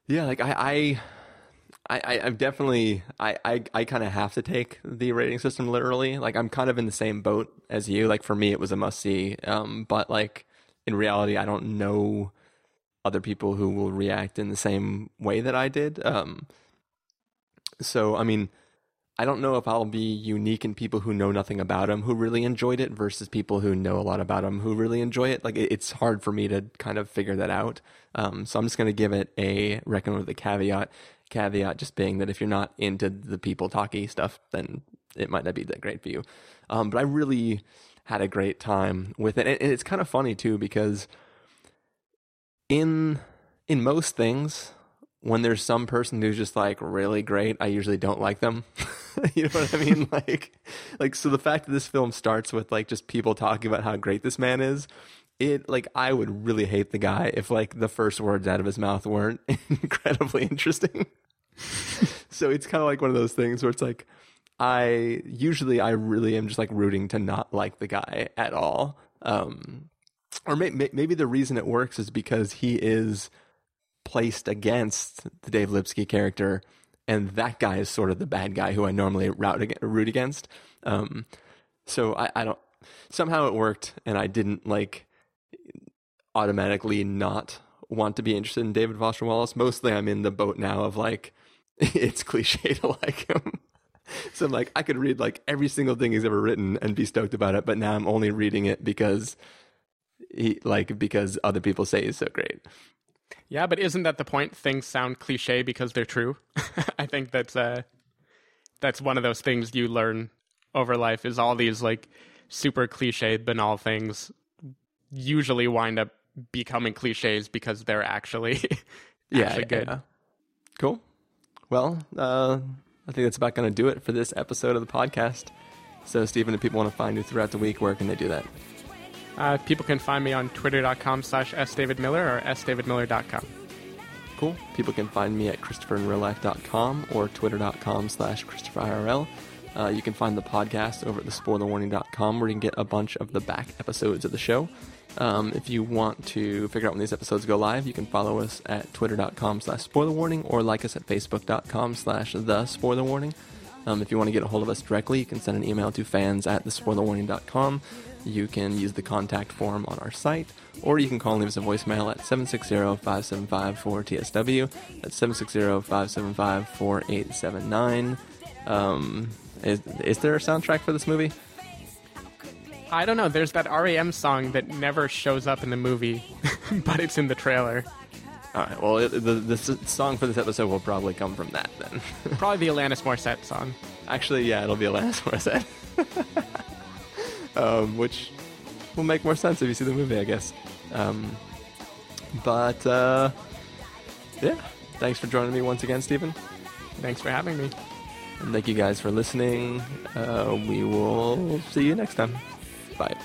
yeah. Like I I I I've definitely I I I kind of have to take the rating system literally. Like I'm kind of in the same boat as you. Like for me, it was a must see. Um, but like in reality, I don't know other people who will react in the same way that I did. Um, so I mean, I don't know if I'll be unique in people who know nothing about him who really enjoyed it versus people who know a lot about him who really enjoy it. Like it's hard for me to kind of figure that out. Um, so I'm just going to give it a recommend with a caveat. Caveat just being that if you're not into the people talky stuff, then it might not be that great for you. Um, but I really had a great time with it, and it's kind of funny too because in in most things when there's some person who's just like really great, I usually don't like them. you know what I mean? Like, like so the fact that this film starts with like just people talking about how great this man is, it like I would really hate the guy if like the first words out of his mouth weren't incredibly interesting. so it's kind of like one of those things where it's like I usually I really am just like rooting to not like the guy at all. Um, or may, may, maybe the reason it works is because he is placed against the Dave Lipsky character and that guy is sort of the bad guy who I normally root against. Um, so I, I don't. Somehow it worked, and I didn't like automatically not want to be interested in David Foster Wallace. Mostly, I'm in the boat now of like it's cliche to like him. so I'm like, I could read like every single thing he's ever written and be stoked about it, but now I'm only reading it because he like because other people say he's so great. Yeah, but isn't that the point? Things sound cliche because they're true. I think that's uh, that's one of those things you learn over life. Is all these like super cliched, banal things usually wind up becoming cliches because they're actually Yeah, yeah, good. yeah. Cool. Well, uh, I think that's about going to do it for this episode of the podcast. So, Stephen, if people want to find you throughout the week, where can they do that? Uh, people can find me on twitter.com slash sdavidmiller or sdavidmiller.com. Cool. People can find me at christopherinreallife.com or twitter.com slash christopherirl. Uh, you can find the podcast over at thespoilerwarning.com where you can get a bunch of the back episodes of the show. Um, if you want to figure out when these episodes go live, you can follow us at twitter.com slash spoilerwarning or like us at facebook.com slash the spoilerwarning. Um, if you want to get a hold of us directly, you can send an email to fans at thespoilerwarning.com. You can use the contact form on our site, or you can call and leave us a voicemail at 760-575-4TSW. That's 760-575-4879. Um, is, is there a soundtrack for this movie? I don't know. There's that REM song that never shows up in the movie, but it's in the trailer. All right. Well, it, the the song for this episode will probably come from that then. Probably the Alanis Morissette song. Actually, yeah, it'll be Alanis Morissette, um, which will make more sense if you see the movie, I guess. Um, but uh, yeah, thanks for joining me once again, Stephen. Thanks for having me. And thank you guys for listening. Uh, we will see you next time. Bye.